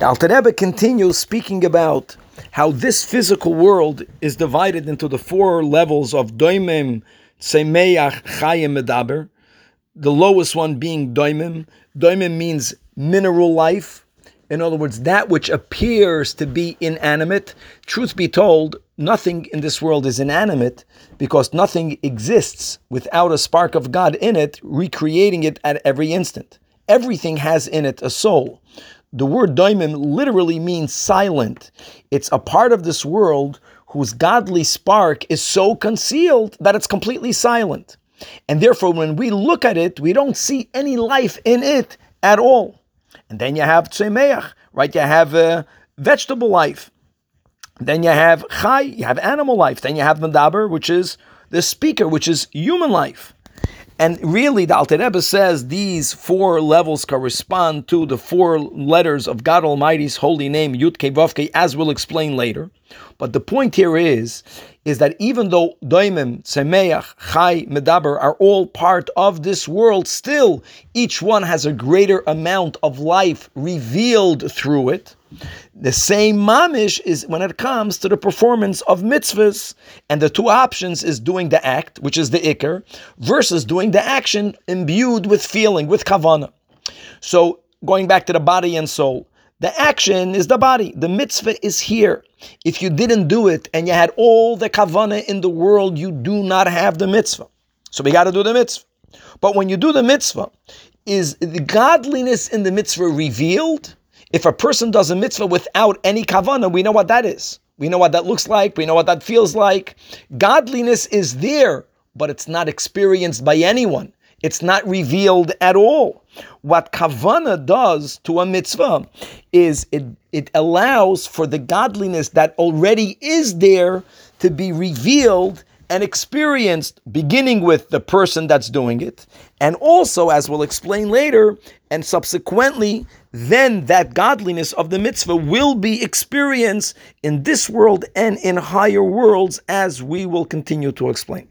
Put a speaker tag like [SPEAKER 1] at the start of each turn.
[SPEAKER 1] The Alter Rebbe continues speaking about how this physical world is divided into the four levels of doimim, tsemeach, chayim, medaber. The lowest one being doimim. Doimim means mineral life. In other words, that which appears to be inanimate. Truth be told, nothing in this world is inanimate because nothing exists without a spark of God in it, recreating it at every instant. Everything has in it a soul. The word daimim literally means silent. It's a part of this world whose godly spark is so concealed that it's completely silent. And therefore, when we look at it, we don't see any life in it at all. And then you have tzemeach, right? You have uh, vegetable life. Then you have chai, you have animal life. Then you have medaber, which is the speaker, which is human life. And really, the Alter Rebbe says these four levels correspond to the four letters of God Almighty's holy name, Yud Kei as we'll explain later. But the point here is, is that even though Doimim, Semeach, Chai, Medaber are all part of this world, still each one has a greater amount of life revealed through it. The same mamish is when it comes to the performance of mitzvahs, and the two options is doing the act, which is the ikar, versus doing the action imbued with feeling, with kavana. So going back to the body and soul, the action is the body. The mitzvah is here. If you didn't do it and you had all the kavana in the world, you do not have the mitzvah. So we got to do the mitzvah. But when you do the mitzvah, is the godliness in the mitzvah revealed? If a person does a mitzvah without any kavana, we know what that is. We know what that looks like. We know what that feels like. Godliness is there, but it's not experienced by anyone. It's not revealed at all. What kavana does to a mitzvah is it, it allows for the godliness that already is there to be revealed and experienced, beginning with the person that's doing it, and also, as we'll explain later, and subsequently, then that godliness of the mitzvah will be experienced in this world and in higher worlds, as we will continue to explain.